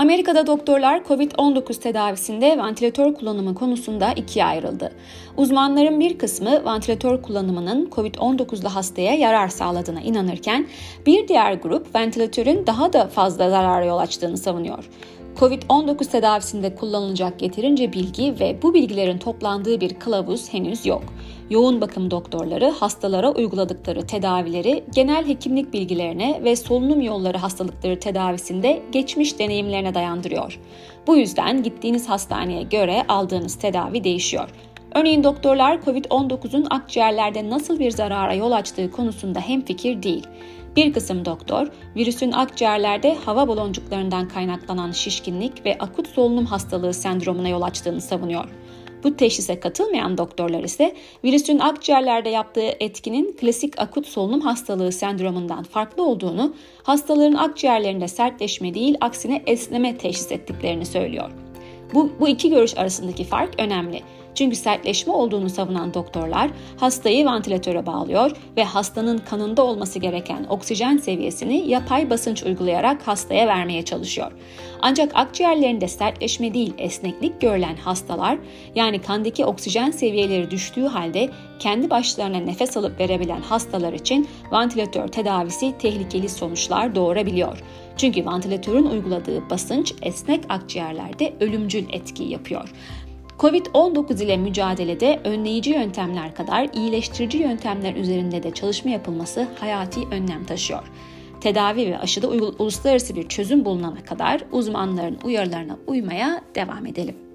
Amerika'da doktorlar COVID-19 tedavisinde ventilatör kullanımı konusunda ikiye ayrıldı. Uzmanların bir kısmı ventilatör kullanımının COVID-19'lu hastaya yarar sağladığına inanırken bir diğer grup ventilatörün daha da fazla zarara yol açtığını savunuyor. Covid-19 tedavisinde kullanılacak yeterince bilgi ve bu bilgilerin toplandığı bir kılavuz henüz yok. Yoğun bakım doktorları hastalara uyguladıkları tedavileri genel hekimlik bilgilerine ve solunum yolları hastalıkları tedavisinde geçmiş deneyimlerine dayandırıyor. Bu yüzden gittiğiniz hastaneye göre aldığınız tedavi değişiyor. Örneğin doktorlar COVID-19'un akciğerlerde nasıl bir zarara yol açtığı konusunda hemfikir değil. Bir kısım doktor, virüsün akciğerlerde hava baloncuklarından kaynaklanan şişkinlik ve akut solunum hastalığı sendromuna yol açtığını savunuyor. Bu teşhise katılmayan doktorlar ise virüsün akciğerlerde yaptığı etkinin klasik akut solunum hastalığı sendromundan farklı olduğunu, hastaların akciğerlerinde sertleşme değil aksine esneme teşhis ettiklerini söylüyor. Bu, bu iki görüş arasındaki fark önemli. Çünkü sertleşme olduğunu savunan doktorlar hastayı ventilatöre bağlıyor ve hastanın kanında olması gereken oksijen seviyesini yapay basınç uygulayarak hastaya vermeye çalışıyor. Ancak akciğerlerinde sertleşme değil esneklik görülen hastalar yani kandaki oksijen seviyeleri düştüğü halde kendi başlarına nefes alıp verebilen hastalar için ventilatör tedavisi tehlikeli sonuçlar doğurabiliyor. Çünkü ventilatörün uyguladığı basınç esnek akciğerlerde ölümcül etki yapıyor. Covid-19 ile mücadelede önleyici yöntemler kadar iyileştirici yöntemler üzerinde de çalışma yapılması hayati önlem taşıyor. Tedavi ve aşıda uluslararası bir çözüm bulunana kadar uzmanların uyarılarına uymaya devam edelim.